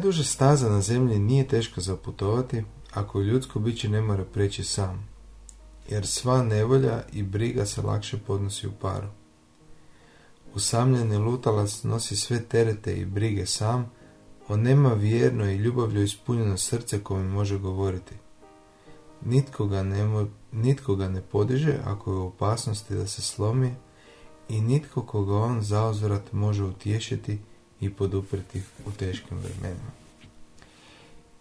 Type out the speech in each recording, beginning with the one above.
Najduža staza na zemlji nije teško zaputovati ako ljudsko biće ne mora preći sam, jer sva nevolja i briga se lakše podnosi u paru. Usamljeni lutalac nosi sve terete i brige sam, on nema vjerno i ljubavlju ispunjeno srce kome može govoriti. Nitko ga, ne, nitko ga ne podiže ako je u opasnosti da se slomi i nitko koga on zauzvrat može utješiti i podupriti u teškim vremenima.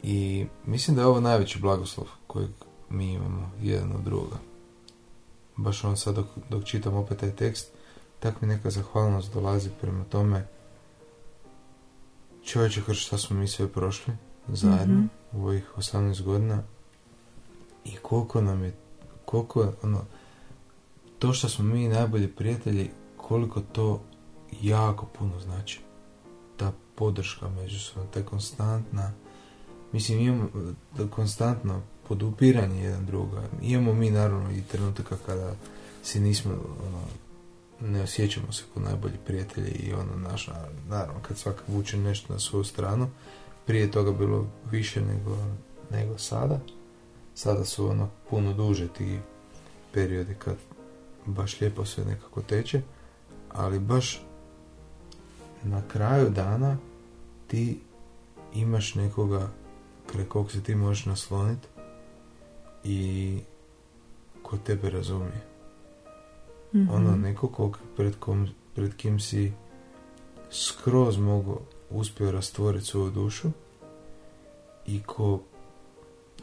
I mislim da je ovo najveći blagoslov kojeg mi imamo jedan od druga. Baš on sad dok, dok čitam opet taj tekst, tak mi neka zahvalnost dolazi prema tome čovječe kroz šta smo mi sve prošli zajedno mm u ovih 18 godina i koliko nam je koliko ono to što smo mi najbolji prijatelji koliko to jako puno znači podrška međusobno ta konstantna mislim imamo konstantno podupiranje jedan druga imamo mi naravno i trenutka kada si nismo ono, ne osjećamo se kao najbolji prijatelji i ono naša, naravno kad svaka vuče nešto na svoju stranu, prije toga bilo više nego, nego sada. Sada su ono puno duže ti periodi kad baš lijepo sve nekako teče, ali baš na kraju dana ti imaš nekoga kraj kog se ti možeš nasloniti i ko tebe razumije. Mm-hmm. Ono, neko kog, pred, kom, pred kim si skroz mogu uspio rastvoriti svoju dušu i ko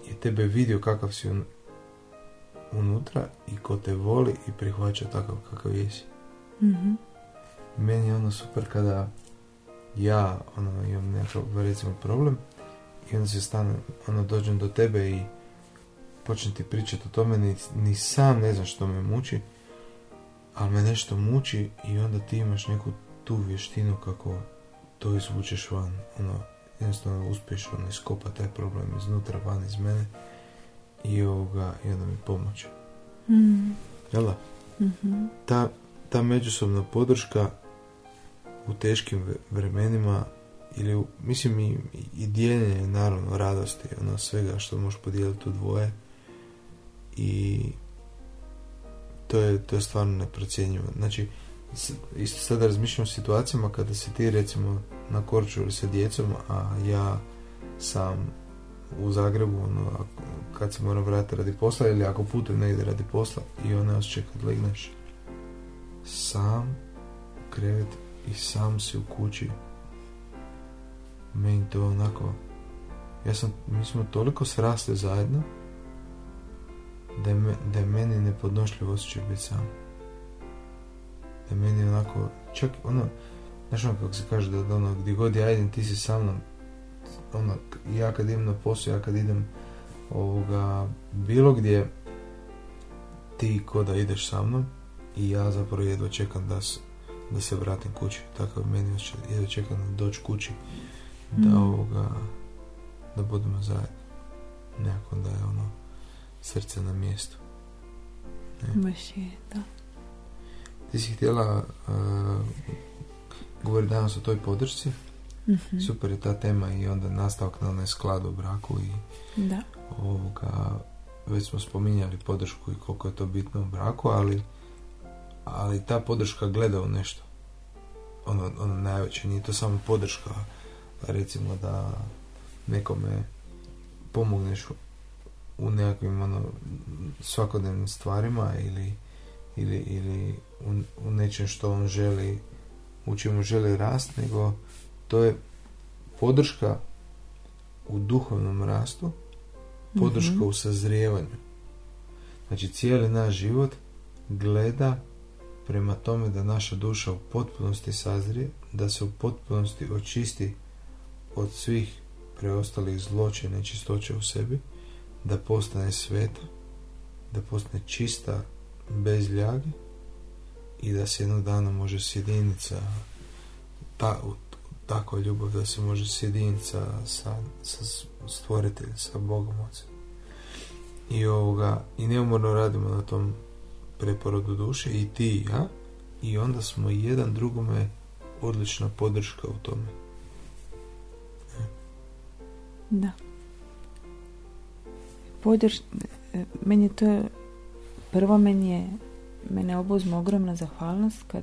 je tebe vidio kakav si un, unutra i ko te voli i prihvaća takav kakav jesi. Mm-hmm. Meni je ono super kada ja ono, imam nekakav recimo problem i onda se stane, ono dođem do tebe i počnem ti pričati o tome, ni, ni sam ne znam što me muči, ali me nešto muči i onda ti imaš neku tu vještinu kako to izvučeš van, ono, jednostavno uspješ ono, iskopa taj problem iznutra van iz mene i ovoga, i onda mi pomoći. Mm. Jel mm Ta, ta međusobna podrška u teškim vremenima ili mislim i, i dijeljenje naravno radosti ono svega što možeš podijeliti u dvoje i to je, to je stvarno neprocjenjivo. Znači, isto sada razmišljam o situacijama kada si ti recimo na ili sa djecom, a ja sam u Zagrebu, ono, kad se moram vratiti radi posla ili ako putujem negdje radi posla i ona osjećaj kad legneš sam u krevet i sam si u kući meni to onako ja sam, mi smo toliko srasli zajedno da je, da je meni nepodnošljivo osjećaj biti sam. Da je meni onako, čak ono, znaš ono kako se kaže, da, ono, gdje god ja idem, ti si sa mnom, ono, ja kad idem na posao, ja kad idem ovoga, bilo gdje, ti ko da ideš sa mnom i ja zapravo jedva čekam da, da se vratim kući. Tako meni jedva čekam da doći kući, da mm. ovoga, da budemo zajedno. Nekako da je ono, srce na mjestu. Ne? Baš je, da. Ti si htjela uh, govoriti danas o toj podršci. mm Super je ta tema i onda nastavak na onaj sklad u braku i da. ovoga, već smo spominjali podršku i koliko je to bitno u braku, ali ali ta podrška gleda u nešto. Ono, ono najveće, nije to samo podrška, recimo da nekome pomogneš u nekakvim ono, svakodnevnim stvarima ili, ili, ili u, u nečem što on želi u čemu želi rast, nego to je podrška u duhovnom rastu, podrška mm u sazrijevanju. Znači cijeli naš život gleda prema tome da naša duša u potpunosti sazrije, da se u potpunosti očisti od svih preostalih zločina i čistoće u sebi da postane sveta, da postane čista bez ljage i da se jednog dana može sjediniti sa ta, takva ljubav da se može sjediniti sa, sa, sa stvoriteljem, sa Bogom Ocem. I ovoga, i neumorno radimo na tom preporodu duše i ti i ja i onda smo jedan drugome odlična podrška u tome. Da. Podrž... e, Meni je to... Prvo meni je... Mene obuzme ogromna zahvalnost kad,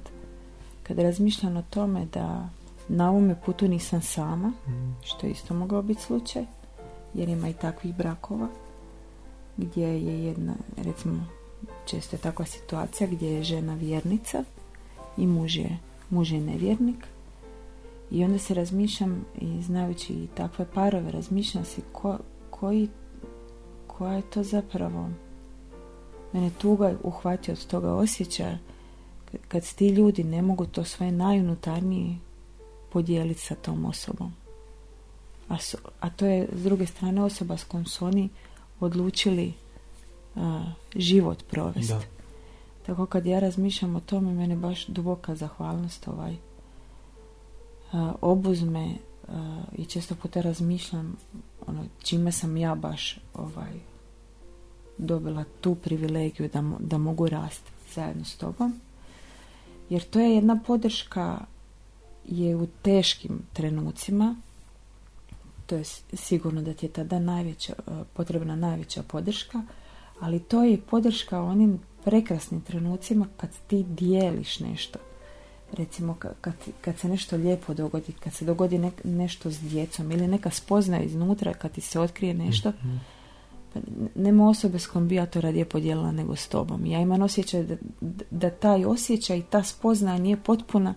kad razmišljam o tome da na ovome putu nisam sama, Mm. što je isto mogao biti slučaj, jer ima i takvih brakova gdje je jedna, recimo, često je takva situacija gdje je žena vjernica i muž je, muž je nevjernik. I onda se razmišljam i znajući i takve parove razmišljam si ko, koji, koja je to zapravo. Mene tuga uhvati od toga osjećaja kad- ti ljudi ne mogu to svoje najunutarnije podijeliti sa tom osobom. A, so- a to je s druge strane osoba s kojom su oni odlučili a, život provesti tako kad ja razmišljam o tome, mene baš duboka zahvalnost ovaj a, obuzme a, i često puta razmišljam ono, čime sam ja baš ovaj dobila tu privilegiju da, da mogu rasti zajedno s tobom. Jer to je jedna podrška je u teškim trenucima. To je sigurno da ti je tada najveća, potrebna najveća podrška, ali to je i podrška onim prekrasnim trenucima kad ti dijeliš nešto. Recimo ka- kad, kad se nešto lijepo dogodi, kad se dogodi nek- nešto s djecom ili neka spoznaja iznutra kad ti se otkrije nešto, Mhm. pa nema osobe s kojom bi ja to radije podijelila nego s tobom. Ja imam osjećaj da, da- da taj osjećaj i ta spoznaja nije potpuna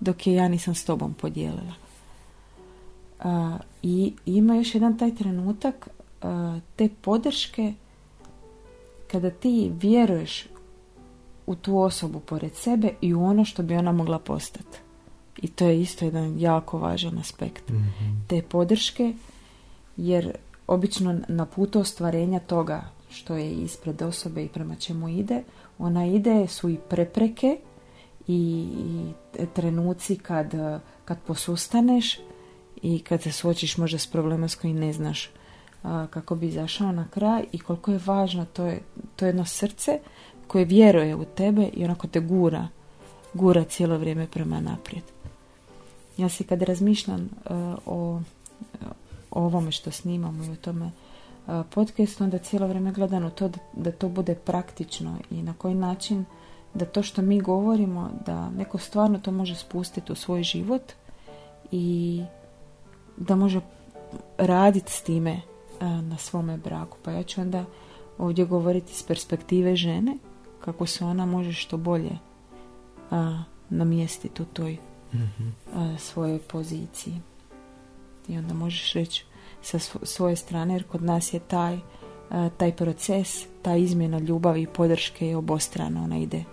dok je ja nisam s tobom podijelila. A, I ima još jedan taj trenutak a, te podrške kada ti vjeruješ u tu osobu pored sebe i u ono što bi ona mogla postati. I to je isto jedan jako važan aspekt Mhm. te podrške jer obično na putu ostvarenja toga što je ispred osobe i prema čemu ide, ona ide su i prepreke i, i trenuci kad, kad posustaneš i kad se suočiš možda s problemom s kojim ne znaš kako bi izašao na kraj i koliko je važno to je, to je jedno srce koje vjeruje u tebe i onako te gura gura cijelo vrijeme prema naprijed. Ja si kad razmišljam e, o, o ovome što snimamo i o tome e, podcastu, onda cijelo vrijeme gledam u to da, da to bude praktično i na koji način da to što mi govorimo, da neko stvarno to može spustiti u svoj život i da može raditi s time na svome braku. Pa ja ću onda ovdje govoriti s perspektive žene, kako se ona može što bolje a, namjestiti u toj Mhm. a, svojoj poziciji. I onda možeš reći sa svo- svoje strane, jer kod nas je taj, a, taj proces, ta izmjena ljubavi i podrške je obostrana, ona ide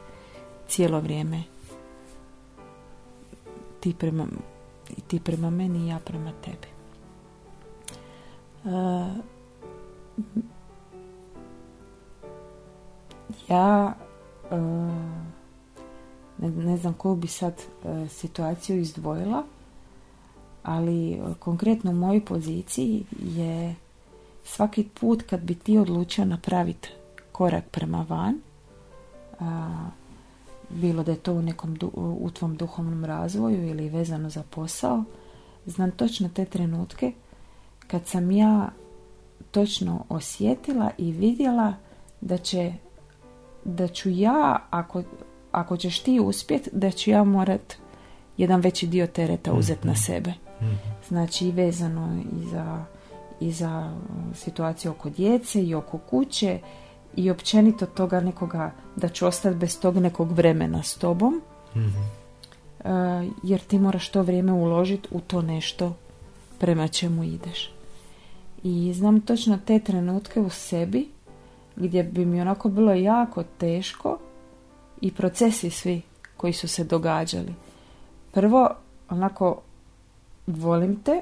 cijelo vrijeme. Ti prema, ti prema meni i ja prema tebi. Ja a, ne, znam koju bi sad e, situaciju izdvojila, ali e, konkretno u mojoj poziciji je svaki put kad bi ti odlučio napraviti korak prema van, bilo da je to u nekom u tvom duhovnom razvoju ili vezano za posao, znam točno te trenutke kad sam ja točno osjetila i vidjela da će da ću ja ako ako ćeš ti uspjet, da ću ja morat jedan veći dio tereta uzeti na sebe. Mhm. Znači i vezano i za, i za uh, situaciju oko djece i oko kuće i općenito toga nekoga da ću ostati bez tog nekog vremena s tobom Mhm. uh, jer ti moraš to vrijeme uložiti u to nešto prema čemu ideš. I znam točno te trenutke u sebi gdje bi mi onako bilo jako teško i procesi svi koji su se događali. Prvo, onako, volim te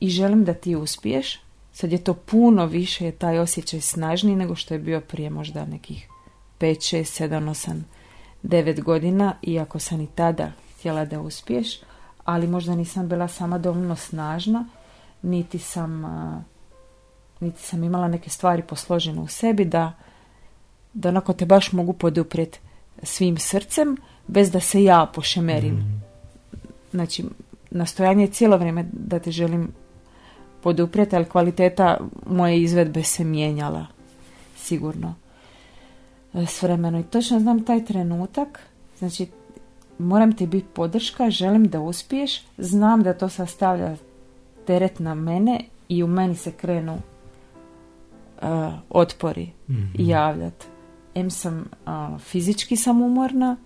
i želim da ti uspiješ. Sad je to puno više, je taj osjećaj snažniji nego što je bio prije možda nekih 5, 6, 7, 8, 9 godina, iako sam i tada htjela da uspiješ, ali možda nisam bila sama dovoljno snažna, niti sam, niti sam imala neke stvari posložene u sebi da, da onako te baš mogu poduprijeti svim srcem, bez da se ja pošemerim. Mhm. Znači, nastojanje je cijelo vrijeme da te želim poduprijeti, ali kvaliteta moje izvedbe se mijenjala sigurno e, s vremenom. I točno znam taj trenutak, znači moram ti biti podrška, želim da uspiješ, znam da to sastavlja teret na mene i u meni se krenu uh, otpori mm-hmm. javljati. Em sam fizički sam umorna,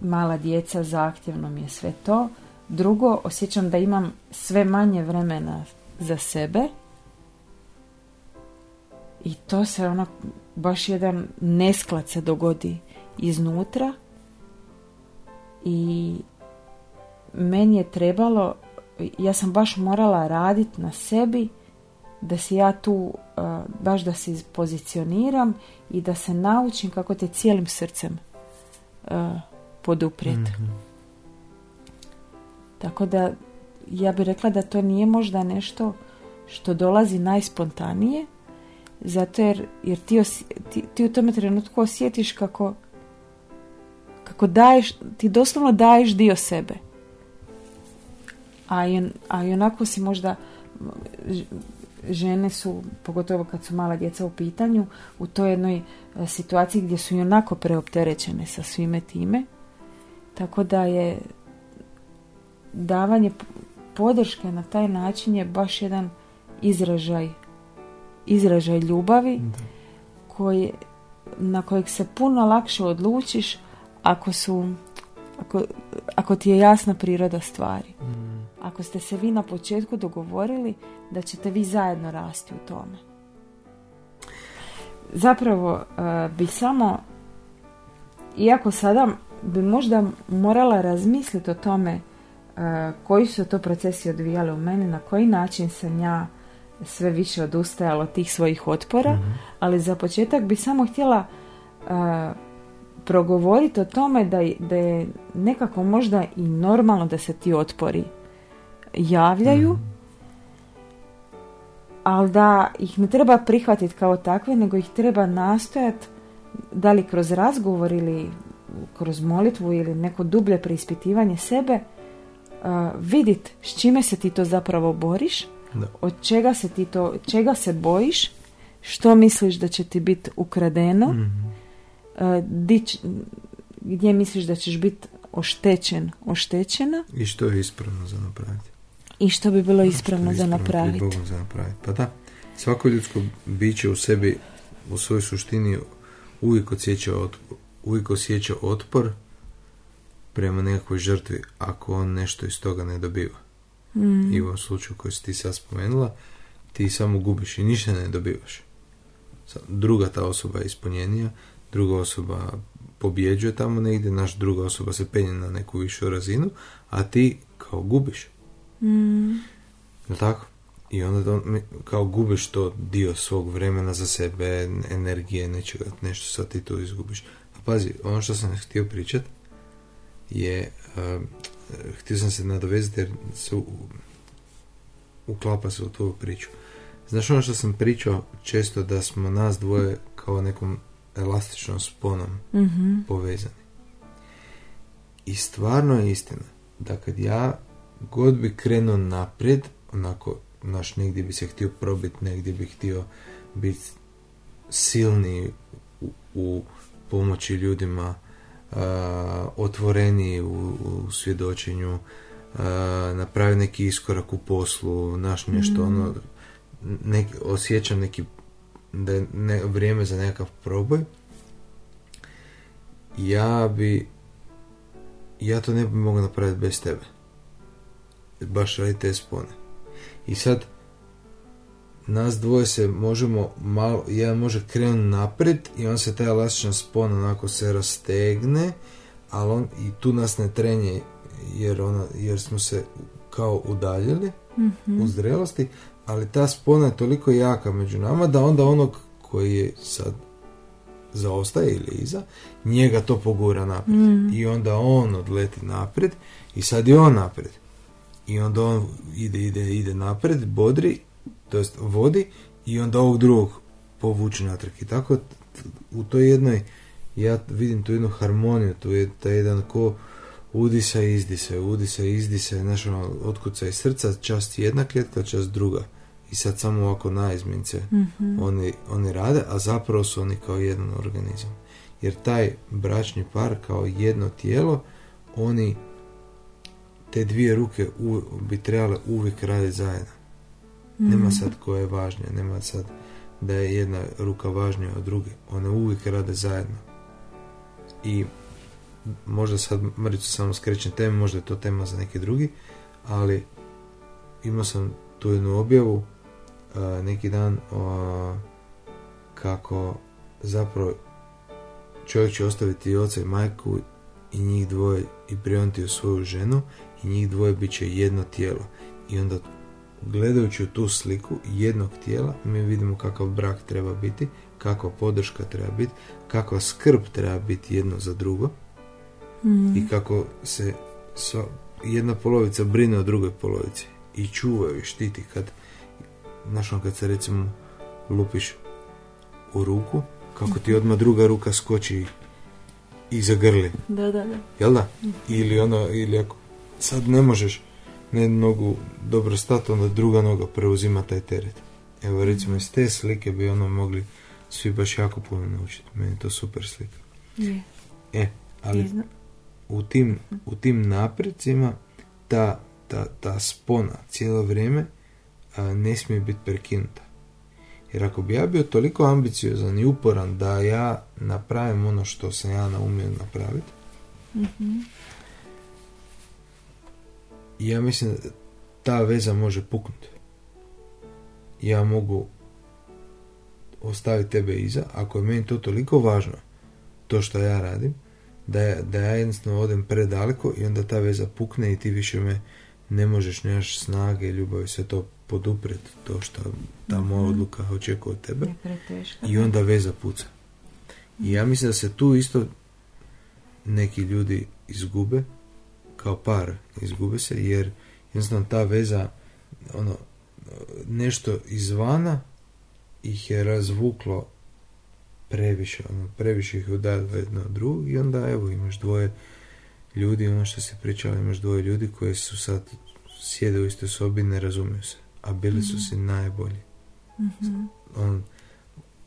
mala djeca, zahtjevno mi je sve to. Drugo, osjećam da imam sve manje vremena za sebe i to se ono, baš jedan nesklad se dogodi iznutra i meni je trebalo, ja sam baš morala raditi na sebi da se ja tu, uh, baš da se pozicioniram i da se naučim kako te cijelim srcem uh, poduprijeti. Mhm. Tako da ja bih rekla da to nije možda nešto što dolazi najspontanije, zato jer, jer ti, ti, ti u tome trenutku osjetiš kako kako daješ, ti doslovno daješ dio sebe. A, i, a i onako si možda žene su, pogotovo kad su mala djeca u pitanju, u toj jednoj e, situaciji gdje su i onako preopterećene sa svime time. Tako da je davanje podrške na taj način je baš jedan izražaj izražaj ljubavi koji, na kojeg se puno lakše odlučiš ako su ako, ako ti je jasna priroda stvari. Mm. Ako ste se vi na početku dogovorili da ćete vi zajedno rasti u tome. Zapravo uh, bi samo iako sada bi možda morala razmisliti o tome uh, koji su to procesi odvijali u meni, na koji način sam ja sve više odustajala od tih svojih otpora, mhm. ali za početak bi samo htjela uh, progovoriti o tome da, da je nekako možda i normalno da se ti otpori javljaju, mm. ali da ih ne treba prihvatiti kao takve, nego ih treba nastojati da li kroz razgovor ili kroz molitvu ili neko dublje preispitivanje sebe uh, vidit s čime se ti to zapravo boriš, od čega se ti to, čega se bojiš, što misliš da će ti biti ukradeno, mm gdje misliš da ćeš biti oštećen, oštećena. I što je ispravno za napraviti. I što bi bilo ispravno, za napraviti. za napraviti. Pa da, svako ljudsko biće u sebi, u svojoj suštini uvijek osjeća, otpor, uvijek osjeća otpor prema nekakvoj žrtvi ako on nešto iz toga ne dobiva. Mm. I u ovom slučaju koji si ti sad spomenula, ti samo gubiš i ništa ne dobivaš. Druga ta osoba je ispunjenija, druga osoba pobjeđuje tamo negdje, naš druga osoba se penje na neku višu razinu, a ti kao gubiš. Mm. Tako? I onda kao gubiš to dio svog vremena za sebe, energije, nečega, nešto sad ti tu izgubiš. A pazi, ono što sam htio pričat je, uh, htio sam se nadovezati jer se uklapa se u tu priču. Znaš ono što sam pričao često da smo nas dvoje kao nekom elastičnom sponom mm povezani. I stvarno je istina da kad ja god bi krenuo naprijed, onako, naš negdje bi se htio probiti, negdje bi htio biti silni u, u pomoći ljudima, uh, otvoreniji u, u svjedočenju, uh, napravi neki iskorak u poslu, naš nešto, mm. ono, neki, osjećam neki da je ne, vrijeme za nekakav proboj, ja bi ja to ne bi mogao napraviti bez tebe. Baš radi te spone. I sad nas dvoje se možemo malo, jedan može krenuti naprijed i on se taj elastičan spon onako se rastegne, ali on i tu nas ne trenje jer, ona, jer smo se kao udaljili mm u zrelosti, ali ta spona je toliko jaka među nama da onda onog koji je sad zaostaje ili iza, njega to pogura naprijed. Mm. I onda on odleti naprijed i sad je on naprijed. I onda on ide, ide, ide naprijed, bodri, to jest vodi i onda ovog drugog povuče natrag. I tako u toj jednoj, ja vidim tu jednu harmoniju, tu je taj jedan ko udisa i izdise, udisa i izdise, znaš ono, otkuca iz srca, čast jedna kljetka, čast druga. I sad samo ovako naizmince Mhm. oni, oni rade, a zapravo su oni kao jedan organizam. Jer taj bračni par kao jedno tijelo, oni te dvije ruke u, bi trebale uvijek raditi zajedno. Nema Mhm. sad koja je važnija, nema sad da je jedna ruka važnija od druge. One uvijek rade zajedno. I možda sad mrvicu samo skrećem teme, možda je to tema za neki drugi, ali imao sam tu jednu objavu a, neki dan a, kako zapravo čovjek će ostaviti i oca i majku i njih dvoje i prionti u svoju ženu i njih dvoje bit će jedno tijelo. I onda gledajući u tu sliku jednog tijela mi vidimo kakav brak treba biti, kakva podrška treba biti, kakva skrb treba biti jedno za drugo Mhm. i kako se sva, jedna polovica brine o drugoj polovici i čuvaju i štiti kad znaš ono kad se recimo lupiš u ruku kako ti odmah druga ruka skoči i zagrli Da, da, da. jel da? ili ono ili ako sad ne možeš na jednu nogu dobro stati onda druga noga preuzima taj teret. Evo recimo iz te slike bi ono mogli svi baš jako puno naučiti. Meni je to super slika. Je. e ali u tim, u tim naprecima ta, ta, ta spona cijelo vrijeme a, ne smije biti prekinuta. Jer ako bi ja bio toliko ambiciozan i uporan da ja napravim ono što sam ja naumio napraviti, Ja mislim da ta veza može puknuti. Ja mogu ostaviti tebe iza, ako je meni to toliko važno, to što ja radim, da ja, da ja jednostavno odem predaleko i onda ta veza pukne i ti više me ne možeš, nemaš snage, ljubavi, sve to poduprijeti, to što ta moja Mhm. odluka očekuje od tebe. I onda veza puca. I ja mislim da se tu isto neki ljudi izgube, kao par izgube se, jer jednostavno ta veza, ono, nešto izvana ih je razvuklo previše, ono, previše ih je udaljilo jedno od drugog i onda evo imaš dvoje ljudi, ono što si pričala, imaš dvoje ljudi koji su sad sjede u istoj sobi i ne razumiju se, a bili su Mhm. si najbolji Mhm. on,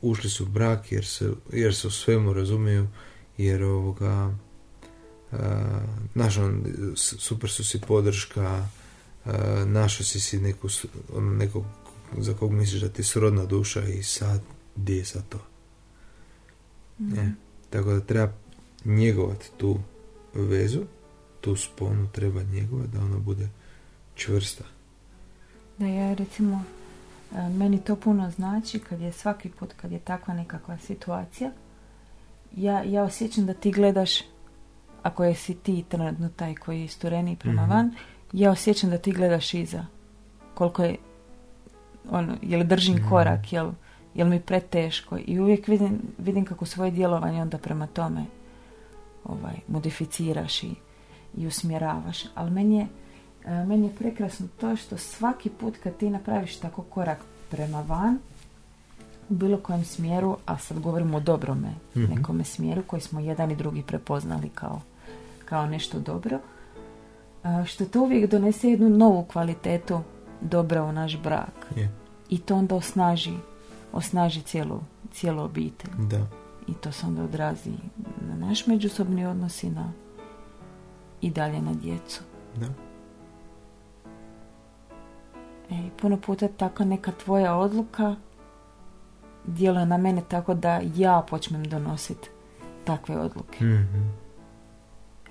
ušli su u brak jer se, jer se u svemu razumiju, jer ovoga, znaš, on, s- super su si podrška, a, našao si si neku, ono, nekog za kog misliš da ti je srodna duša i sad, gdje je sad to? E, tako da treba njegovati tu vezu, tu sponu treba njegovati da ona bude čvrsta. Da ja recimo, e, meni to puno znači kad je svaki put kad je takva nekakva situacija, ja, ja osjećam da ti gledaš, ako je si ti trenutno taj koji je istureniji prema Mhm. van, ja osjećam da ti gledaš iza. Koliko je, ono, jel držim Mhm. korak, jel, jel mi preteško i uvijek vidim, vidim kako svoje djelovanje onda prema tome ovaj, modificiraš i, i usmjeravaš. Ali meni je, e, meni je prekrasno to što svaki put kad ti napraviš tako korak prema van, u bilo kojem smjeru, a sad govorimo o dobrome Mhm. nekome smjeru koji smo jedan i drugi prepoznali kao, kao nešto dobro, a, što to uvijek donese jednu novu kvalitetu dobra u naš brak. Je, I to onda osnaži, osnaži cijelu, cijelu obitelj. da. I to se onda odrazi na naš međusobni odnos i na i dalje na djecu. Da. E, puno puta taka neka tvoja odluka djeluje na mene tako da ja počnem donositi takve odluke. Mhm.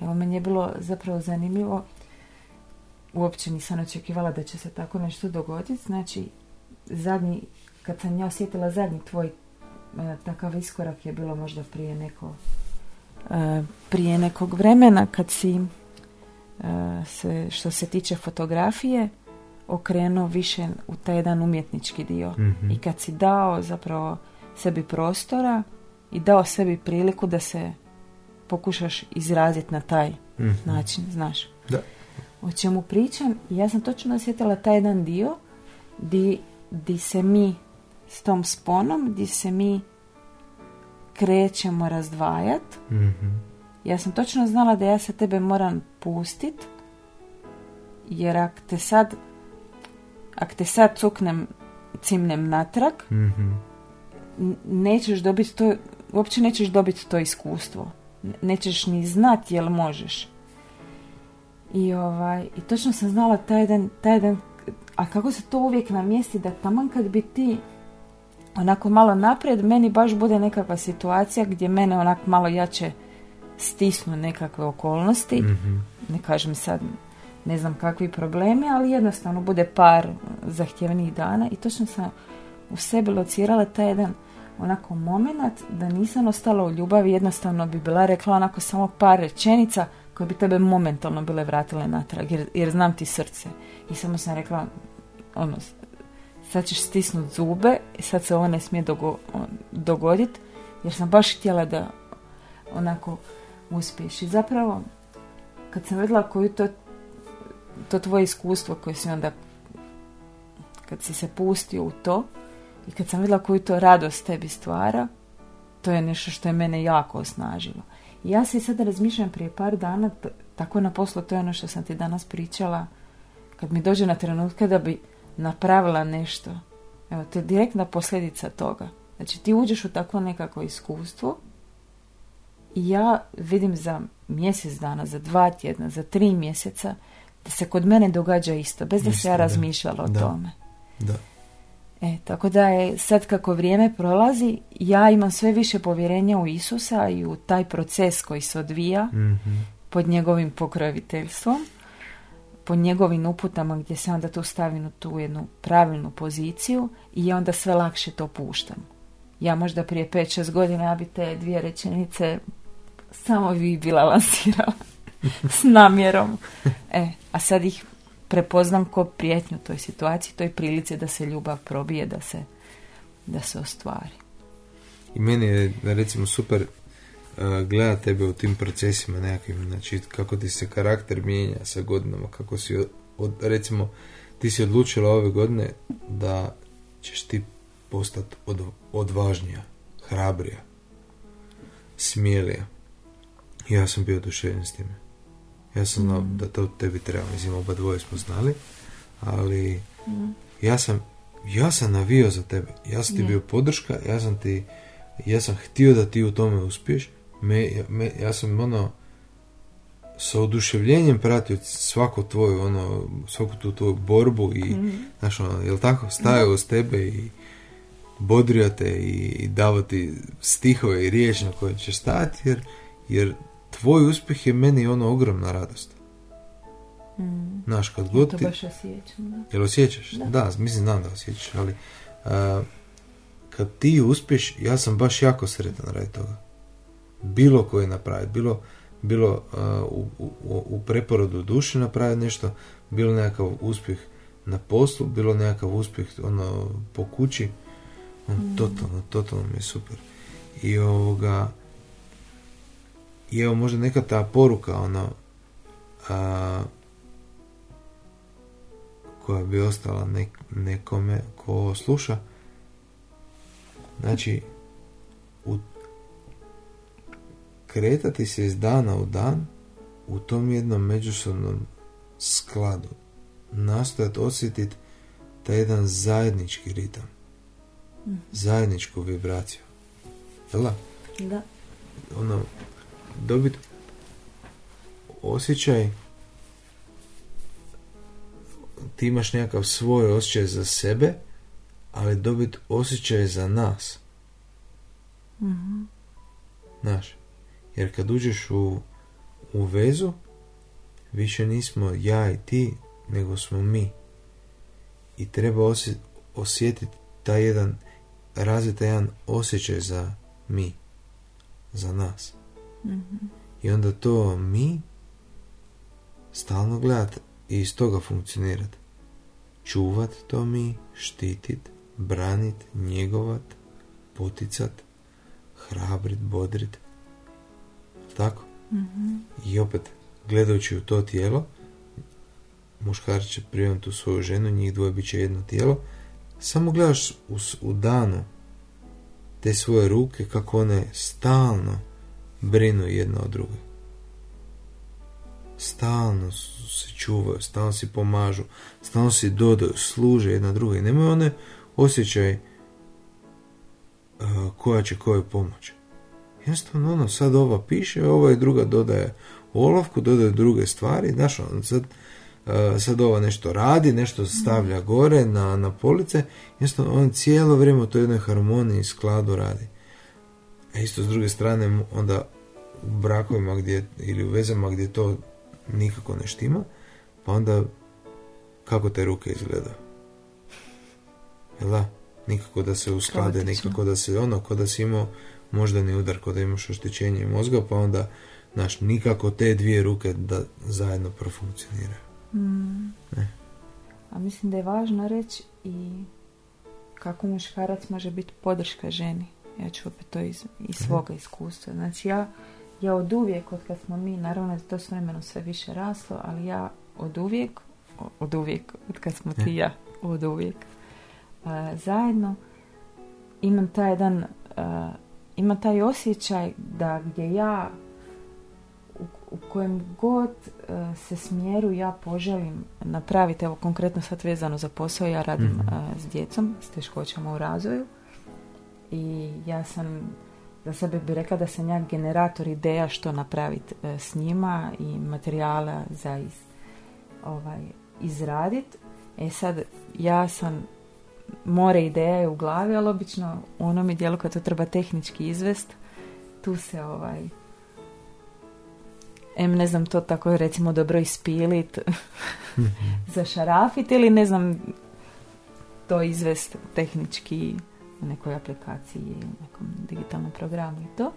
Evo, meni je bilo zapravo zanimljivo. Uopće nisam očekivala da će se tako nešto dogoditi. Znači, zadnji, kad sam ja osjetila zadnji tvoj e, takav iskorak je bilo možda prije neko e, prije nekog vremena kad si e, se, što se tiče fotografije okrenuo više u taj jedan umjetnički dio Mhm. i kad si dao zapravo sebi prostora i dao sebi priliku da se pokušaš izraziti na taj Mhm. način, znaš. Da. O čemu pričam ja sam točno osjetila taj jedan dio di, di se mi s tom sponom, di se mi krećemo razdvajat Mhm. Ja sam točno znala da ja se tebe moram pustit, jer ak te sad, ak te sad cuknem, cimnem natrag, Mhm. n- nećeš dobiti to, uopće nećeš dobiti to iskustvo. Nećeš ni znat jel možeš. I ovaj, i točno sam znala taj jedan, taj jedan, a kako se to uvijek namjesti da taman kad bi ti onako malo naprijed, meni baš bude nekakva situacija gdje mene onako malo jače stisnu nekakve okolnosti Mhm. ne kažem sad ne znam kakvi problemi, ali jednostavno bude par zahtjevnijih dana i točno sam u sebi locirala taj jedan onako moment da nisam ostala u ljubavi, jednostavno bi bila rekla onako samo par rečenica koje bi tebe momentalno bile vratile natrag, jer, jer znam ti srce. I samo sam rekla, ono, sad ćeš stisnut zube i sad se ovo ne smije dogo, dogoditi, jer sam baš htjela da onako uspiješ. I zapravo, kad sam vidjela koju to, to tvoje iskustvo koje si onda, kad si se pustio u to, i kad sam vidjela koju to radost tebi stvara, to je nešto što je mene jako osnažilo. I ja se i sada razmišljam prije par dana, tako na poslu, to je ono što sam ti danas pričala, kad mi dođe na trenutke da bi napravila nešto. Evo, to je direktna posljedica toga. Znači, ti uđeš u takvo nekako iskustvo i ja vidim za mjesec dana, za dva tjedna, za tri mjeseca, se kod mene događa isto, bez da se ja razmišljala o Da. tome. Da. E, tako da je sad kako vrijeme prolazi, ja imam sve više povjerenja u Isusa i u taj proces koji se odvija Mhm. pod njegovim pokroviteljstvom, pod njegovim uputama gdje se onda tu stavim u tu jednu pravilnu poziciju i ja onda sve lakše to puštam. Ja možda prije 5-6 godina ja bi te dvije rečenice samo bi bila lansirala s namjerom. E, a sad ih prepoznam ko prijetnju toj situaciji, toj prilici da se ljubav probije, da se, da se ostvari. I meni je recimo super uh, gledat tebe u tim procesima nekakvim, znači kako ti se karakter mijenja sa godinama, kako si od, recimo ti si odlučila ove godine da ćeš ti postati od, odvažnija, hrabrija, smijelija. Ja sam bio oduševljen s time. Ja sam znao Mm. da to tebi treba, mislim oba dvoje smo znali, ali ja sam ja sam navio za tebe. Ja sam ti bio podrška, ja sam ti ja sam htio da ti u tome uspiješ. Me, me, ja sam ono sa oduševljenjem pratio svaku tvoju ono, svaku tu tvoju borbu i Mhm. znaš ono, jel tako, stajao uz tebe i bodrio te i, i davao ti stihove i riječ na koje ćeš stajati jer, jer tvoj uspjeh je meni ono ogromna radost. Mm. Znaš, kad god to ti... baš osjećam. Da. Jel osjećaš? Da. Da, mislim znam da osjećaš, ali a, kad ti uspješ, ja sam baš jako sretan radi toga. Bilo koje napraviti, bilo, bilo a, u, u, u preporodu duše napraviti nešto, bilo nekakav uspjeh na poslu, bilo nekakav uspjeh ono, po kući, on, Mm. totalno, totalno mi je super. I ovoga, i evo možda neka ta poruka, ono, a, koja bi ostala nek- nekome ko sluša. Znači, u, kretati se iz dana u dan u tom jednom međusobnom skladu. Nastojati osjetiti taj jedan zajednički ritam. Mhm. Zajedničku vibraciju. Jel da? Da. ono, dobiti osjećaj ti imaš nekakav svoj osjećaj za sebe, ali dobiti osjećaj za nas, Mhm. znaš. Jer kad uđeš u, u vezu, više nismo ja i ti, nego smo mi. I treba osje- osjetiti taj jedan, razviti jedan osjećaj za mi, za nas. Mhm. I onda to mi stalno gledat i iz toga funkcionirat. Čuvat to mi, štitit, branit, njegovat, poticat, hrabrit, bodrit. Tako? Mhm. I opet, gledajući u to tijelo, muškarac će primiti tu svoju ženu, njih dvoje bit će jedno tijelo, samo gledaš u, u danu te svoje ruke kako one stalno brinu jedna od druge. stalno se čuvaju, stalno si pomažu, stalno si dodaju, služe jedna druga i nemaju one osjećaj uh, koja će kojoj pomoć. Jednostavno ono, sad ova piše, ova i druga dodaje olovku, dodaje druge stvari, znaš, ono, sad, uh, sad ova nešto radi, nešto stavlja gore na, na police, jednostavno on cijelo vrijeme u toj jednoj harmoniji i skladu radi. A isto s druge strane, onda u brakovima gdje, ili u vezama gdje to nikako ne štima, pa onda kako te ruke izgledaju? Jel da? Nikako da se usklade, nikako da se ono, ko da si imao moždani udar, ko da imaš oštećenje mozga, pa onda, znaš, nikako te dvije ruke da zajedno profunkcioniraju. Mm. Ne. A mislim da je važno reći i kako muškarac može biti podrška ženi. Ja ću opet to iz, iz svoga iskustva. Znači ja, ja od uvijek, od kad smo mi, naravno to s vremenom sve više raslo, ali ja od uvijek, od uvijek, od kad smo ti i ja, od uvijek, a, zajedno imam taj jedan, a, imam taj osjećaj da gdje ja u, u kojem god e, se smjeru ja poželim napraviti, evo konkretno sad vezano za posao, ja radim Mhm. e, s djecom, s teškoćama u razvoju i ja sam za sebe bi rekla da sam ja generator ideja što napraviti e, s njima i materijala za iz, ovaj, izradit. E sad, ja sam more ideja je u glavi, ali obično u onome dijelu kad to treba tehnički izvest, tu se ovaj em ne znam to tako recimo dobro ispilit zašarafit ili ne znam to izvest tehnički u nekoj aplikaciji u nekom digitalnom programu i to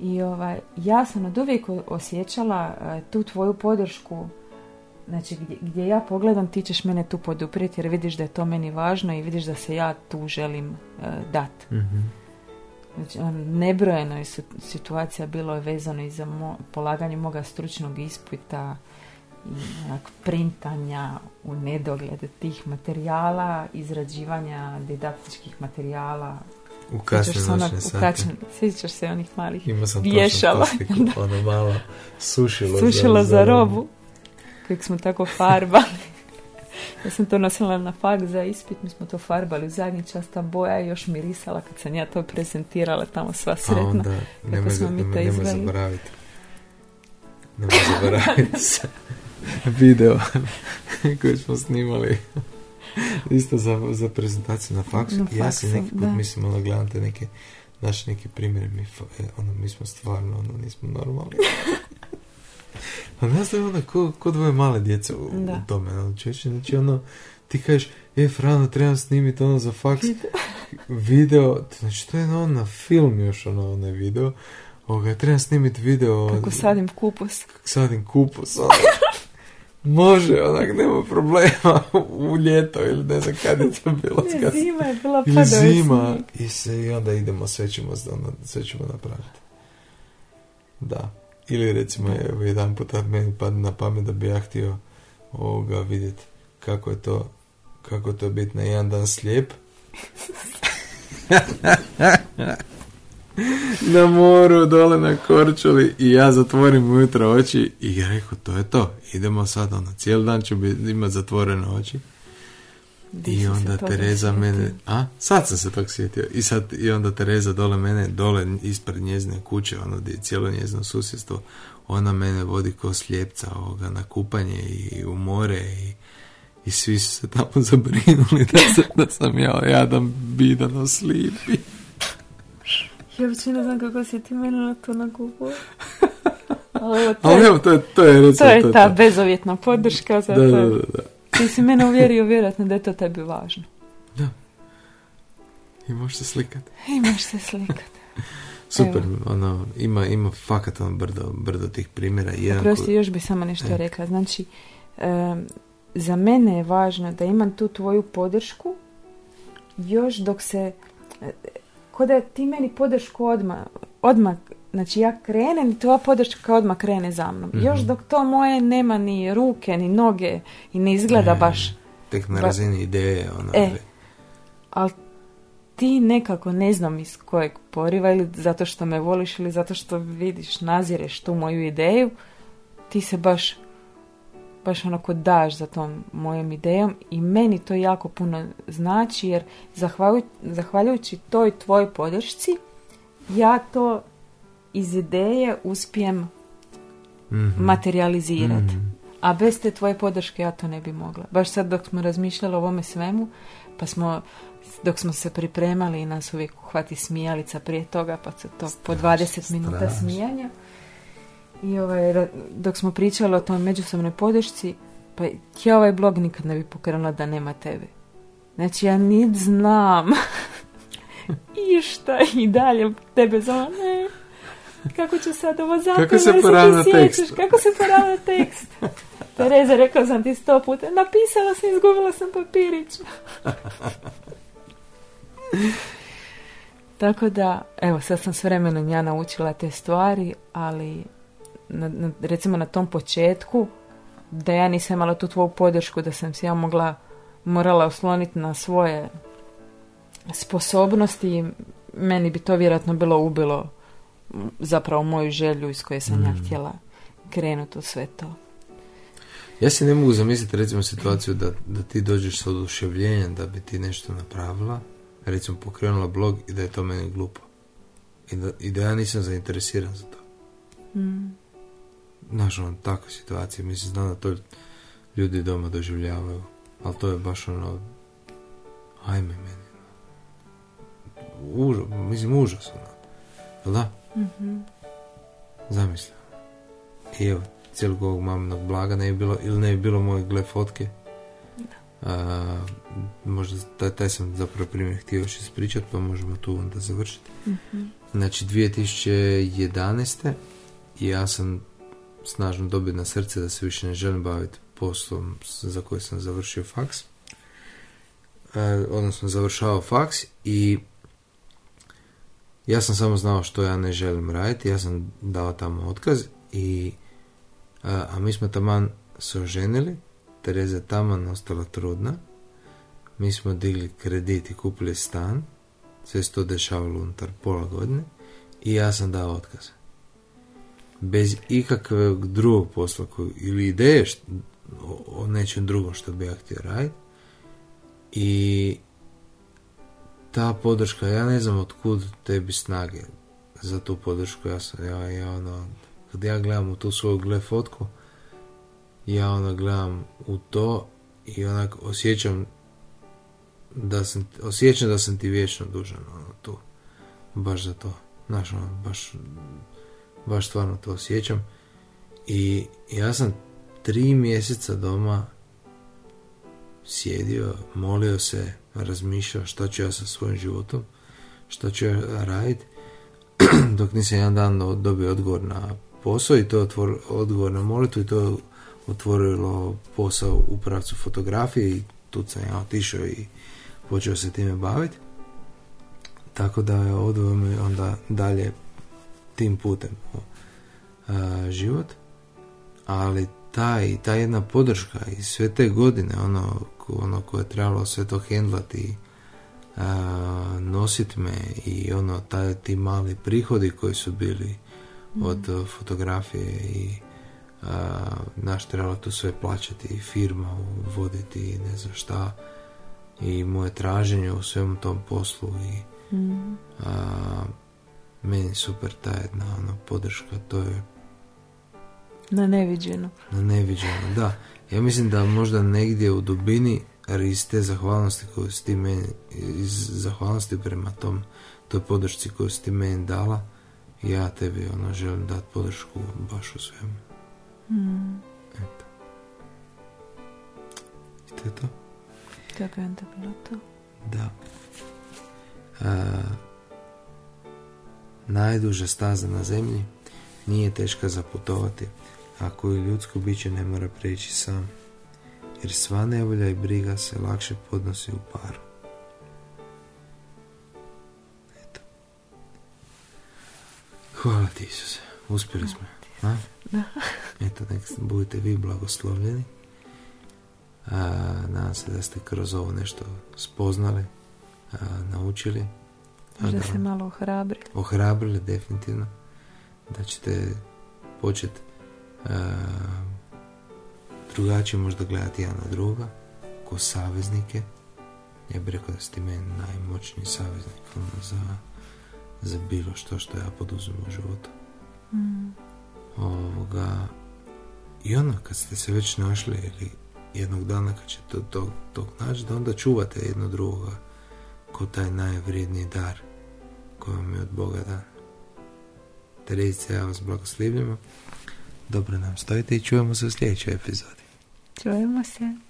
i ovaj, ja sam od uvijek osjećala eh, tu tvoju podršku znači gdje, gdje ja pogledam ti ćeš mene tu poduprijeti jer vidiš da je to meni važno i vidiš da se ja tu želim eh, dat Mhm. Znači, on, nebrojeno je situacija bilo je vezano i za mo, polaganje moga stručnog ispita onak, printanja u nedogled tih materijala, izrađivanja didaktičkih materijala. U kasne noćne sate. Sjećaš se onih malih sam vješala. ono malo sušilo, sušila za robu, kojeg smo tako farbali. ja sam to nosila na fak za ispit, mi smo to farbali u zadnji čas, ta boja je još mirisala kad sam ja to prezentirala tamo sva A sretna. onda nemoj, smo mi nemoj, to nemoj izveli. zaboraviti. Nemoj zaboraviti se. video koji smo snimali isto za, za prezentaciju na faksu. Na ja se neki put da. mislim, ono, gledam te neke naše neke primjere, mi, e, ono, mi smo stvarno, ono, nismo normalni. A ne znam, ono, ko, ko dvoje male djece u, u Da. tome, ono, čeče, znači, ono, ti kažeš, e, Frano, trebam snimiti ono za faks, video, znači, to je ono na film još, ono, onaj video, ovoga, trebam snimiti video, Kako sadim kupus. kako sadim kupus, ono, može, onak, nema problema, u ljeto, ili ne znam kad je to bilo, kad- zima je bila je zima i, se, i onda idemo, sve ćemo, sve ćemo napraviti. Da. Ili recimo, evo, jedan puta meni padne na pamet da bi ja htio ovoga vidjeti kako je to kako je to biti na jedan dan slijep. na moru, dole na Korčuli i ja zatvorim ujutro oči i ja rekao, to je to, idemo sad, ono, cijeli dan ću imati zatvorene oči. Di I se onda Tereza mene, a sad sam se tog sjetio. I sad i onda Tereza dole mene, dole ispred njezine kuće, ono gdje je cijelo njezino susjedstvo, ona mene vodi ko slijepca ovoga na kupanje i u more i, i svi su se tamo zabrinuli da, sam, da sam ja jadan bidano slipi. Ja uopće ne znam kako si ti mene na to nakupo. Ali evo, to, je, evo, to je, to je to recimo je to. ta bezovjetna podrška. Zato Da, da, da, da. Ti si mene uvjerio vjerojatno da je to tebi važno. I možeš se slikati. Imaš se slikat. Super, ono, ima, ima fakat ono brdo, brdo tih primjera. Jedan ko- Prosti, još bi samo nešto E. rekla. Znači, em, za mene je važno da imam tu tvoju podršku još dok se ko da ti meni podršku odmah, odmah znači ja krenem i tvoja podrška odmah krene za mnom. Mhm. Još dok to moje nema ni ruke, ni noge i ne izgleda Ne. baš, Tek na Ba- razini ideje, ono, E. ali ti nekako ne znam iz kojeg poriva ili zato što me voliš ili zato što vidiš, nazireš tu moju ideju, ti se baš baš onako daš za tom mojom idejom i meni to jako puno znači jer zahvaljujući toj tvojoj podršci ja to iz ideje uspijem mm materializirati. Mhm. A bez te tvoje podrške ja to ne bi mogla. Baš sad dok smo razmišljali o ovome svemu, pa smo dok smo se pripremali i nas uvijek uhvati smijalica prije toga, pa se to po 20 minuta smijanja. I ovaj, dok smo pričali o toj međusobnoj podršci, pa ja ovaj blog nikad ne bi pokrenula da nema tebe. Znači ja nit znam i šta i dalje tebe zove, ne, kako će sad ovo zapevati? Kako se poravna tekst? Kako se poravna tekst? Tereza, rekao sam ti sto puta, napisala sam, izgubila sam papirić. Tako da, evo, sad sam s vremenom ja naučila te stvari, ali na, recimo na tom početku, da ja nisam imala tu tvoju podršku, da sam se ja mogla, morala osloniti na svoje sposobnosti, meni bi to vjerojatno bilo ubilo zapravo moju želju iz koje sam ja mm. htjela krenuti u sve to. Ja se ne mogu zamisliti recimo situaciju da, da ti dođeš sa oduševljenjem da bi ti nešto napravila, recimo pokrenula blog i da je to meni glupo. I da, i da ja nisam zainteresiran za to. Mm. Znaš, ono, takva situacija. Mislim, znam da to ljudi doma doživljavaju. Ali to je baš ono, ajme meni. Užas, mislim, užas, ono. da? Mm-hmm. Zamislim. I evo, cijelog ovog maminog blaga ne bi bilo, ili ne bi bilo moje gle fotke. A, možda taj, taj sam zapravo primjer htio još ispričati, pa možemo tu onda završiti. Mm-hmm. Znači, 2011. ja sam snažno dobio na srce da se više ne želim baviti poslom za koji sam završio faks. E, odnosno završavao faks i ja sam samo znao što ja ne želim raditi, ja sam dao tamo otkaz i a, a mi smo taman se oženili, Tereza taman ostala trudna, mi smo digli kredit i kupili stan, sve se to dešavalo unutar pola godine i ja sam dao otkaz. Bez ikakvog drugog posla koji, ili ideje o, o nečem drugom što bi ja htio raditi i ta podrška, ja ne znam otkud tebi snage za tu podršku, ja sam, ja, ja ono, kad ja gledam u tu svoju gle fotku, ja ono gledam u to i onak osjećam da sam, osjećam da sam ti vječno dužan, ono, tu, baš za to, znaš, ono, baš, baš stvarno to osjećam i ja sam tri mjeseca doma sjedio, molio se, razmišljao šta ću ja sa svojim životom, šta ću ja raditi, dok nisam jedan dan dobio odgovor na posao i to otvor, odgovor na molitvu i to otvorilo posao u pravcu fotografije i tu sam ja otišao i počeo se time baviti. Tako da je mi onda dalje tim putem život. Ali taj, ta jedna podrška i sve te godine, ono, ono koje je trebalo sve to hendlati, nosit me i ono, taj, ti mali prihodi koji su bili mm. od fotografije i a, naš trebalo to sve plaćati i firma voditi i ne znam šta i moje traženje u svemu tom poslu i mm. a, meni super ta jedna ono, podrška to je na neviđeno. Na neviđeno, da. Ja mislim da možda negdje u dubini iz te zahvalnosti koju si ti meni, iz zahvalnosti prema tom, toj podršci koju si ti meni dala, ja tebi ono, želim dati podršku baš u svemu. Mm. Eto. I to je to. Kako je onda bilo to? Da. A, najduža staza na zemlji nije teška zaputovati, a koju ljudsko biće ne mora preći sam, jer sva nevolja i briga se lakše podnosi u paru. Eto. Hvala ti Isuse, uspjeli smo. A? Da. Eto, nek budete vi blagoslovljeni. A, nadam se da ste kroz ovo nešto spoznali, a, naučili. Da se malo ohrabrili. Ohrabrili, definitivno. Da ćete početi drugačije možda gledati jedan na druga, ko saveznike. Ja bih rekao da si ti meni najmoćniji saveznik ono, za, za bilo što što ja poduzim u životu. Mm. Ovoga, I ono, kad ste se već našli ili jednog dana kad ćete to, tog, tog naći, da onda čuvate jedno drugoga ko taj najvrijedniji dar koji vam je od Boga dan. Terezice, ja vas blagoslivljamo. Dobro nam stojite i čujemo se u sljedećoj epizodi. Čujemo se.